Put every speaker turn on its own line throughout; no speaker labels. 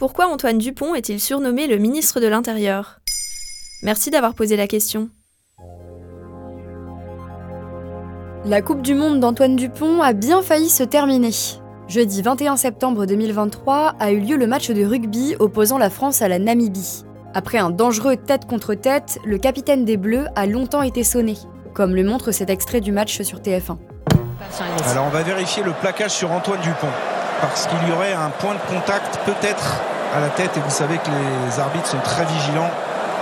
Pourquoi Antoine Dupont est-il surnommé le ministre de l'Intérieur? Merci d'avoir posé la question.
La Coupe du Monde d'Antoine Dupont a bien failli se terminer. Jeudi 21 septembre 2023 a eu lieu le match de rugby opposant la France à la Namibie. Après un dangereux tête contre tête, le capitaine des Bleus a longtemps été sonné, comme le montre cet extrait du match sur TF1.
Alors on va vérifier le plaquage sur Antoine Dupont, parce qu'il y aurait un point de contact peut-être à la tête, et vous savez que les arbitres sont très vigilants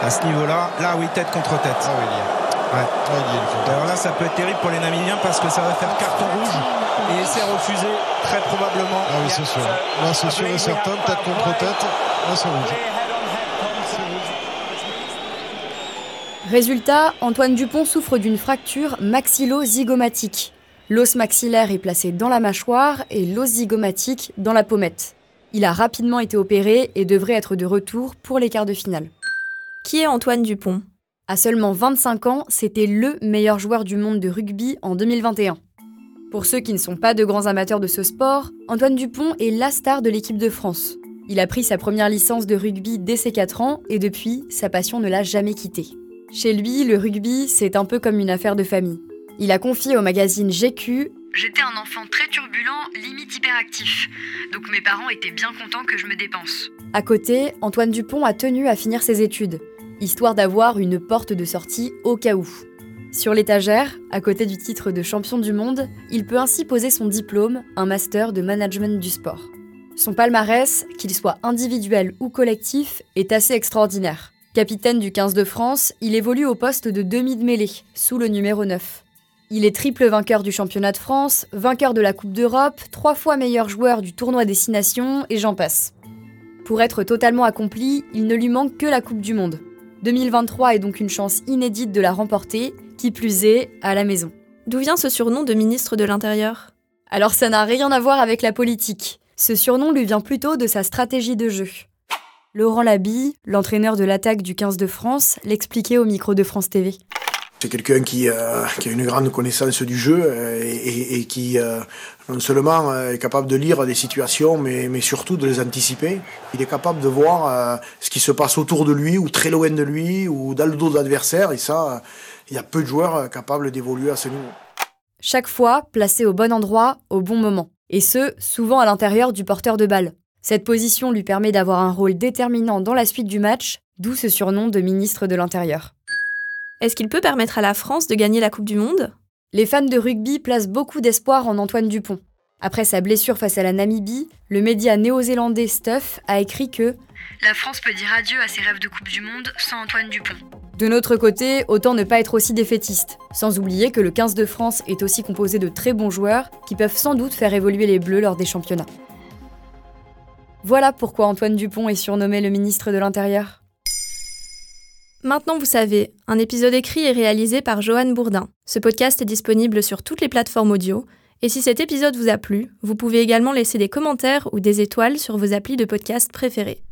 à ce niveau-là. Là oui, tête contre tête.
Ah
ouais. Alors là, ça peut être terrible pour les Namibiens parce que ça va faire carton rouge et essai refusé, très probablement.
Ah oui, c'est sûr. Là, c'est sûr et certain, tête contre tête, là, c'est rouge.
Résultat, Antoine Dupont souffre d'une fracture maxillo-zygomatique. L'os maxillaire est placé dans la mâchoire et l'os zygomatique dans la pommette. Il a rapidement été opéré et devrait être de retour pour les quarts de finale.
Qui est Antoine Dupont?
À seulement 25 ans, c'était le meilleur joueur du monde de rugby en 2021. Pour ceux qui ne sont pas de grands amateurs de ce sport, Antoine Dupont est la star de l'équipe de France. Il a pris sa première licence de rugby dès ses 4 ans et depuis, sa passion ne l'a jamais quitté. Chez lui, le rugby, c'est un peu comme une affaire de famille. Il a confié au magazine GQ
J'étais un enfant très turbulent, limite hyperactif. Donc mes parents étaient bien contents que je me dépense.
À côté, Antoine Dupont a tenu à finir ses études, histoire d'avoir une porte de sortie au cas où. Sur l'étagère, à côté du titre de champion du monde, il peut ainsi poser son diplôme, un master de management du sport. Son palmarès, qu'il soit individuel ou collectif, est assez extraordinaire. Capitaine du 15 de France, il évolue au poste de demi de mêlée, sous le numéro 9. Il est triple vainqueur du championnat de France, vainqueur de la Coupe d'Europe, trois fois meilleur joueur du tournoi des Nations, et j'en passe. Pour être totalement accompli, il ne lui manque que la Coupe du Monde. 2023 est donc une chance inédite de la remporter, qui plus est, à la maison.
D'où vient ce surnom de ministre de l'Intérieur?
Alors ça n'a rien à voir avec la politique. Ce surnom lui vient plutôt de sa stratégie de jeu. Laurent Labille, l'entraîneur de l'attaque du 15 de France, l'expliquait au micro de France TV.
C'est quelqu'un qui, euh, qui, a une grande connaissance du jeu euh, et, qui euh, non seulement est capable de lire des situations, mais, mais, surtout de les anticiper. Il est capable de voir ce qui se passe autour de lui, ou très loin de lui, ou dans le dos de l'adversaire. Et ça, il y a peu de joueurs capables d'évoluer à ce niveau.
Chaque fois, placé au bon endroit, au bon moment. Et ce, souvent à l'intérieur du porteur de balle. Cette position lui permet d'avoir un rôle déterminant dans la suite du match, d'où ce surnom de ministre de l'Intérieur.
Est-ce qu'il peut permettre à la France de gagner la Coupe du Monde?
Les fans de rugby placent beaucoup d'espoir en Antoine Dupont. Après sa blessure face à la Namibie, le média néo-zélandais Stuff a écrit que
La France peut dire adieu à ses rêves de Coupe du Monde sans Antoine Dupont.
De notre côté, autant ne pas être aussi défaitiste, sans oublier que le 15 de France est aussi composé de très bons joueurs qui peuvent sans doute faire évoluer les Bleus lors des championnats. Voilà pourquoi Antoine Dupont est surnommé le ministre de l'Intérieur.
Maintenant vous savez, un épisode écrit et réalisé par Johan Bourdin. Ce podcast est disponible sur toutes les plateformes audio, et si cet épisode vous a plu, vous pouvez également laisser des commentaires ou des étoiles sur vos applis de podcast préférés.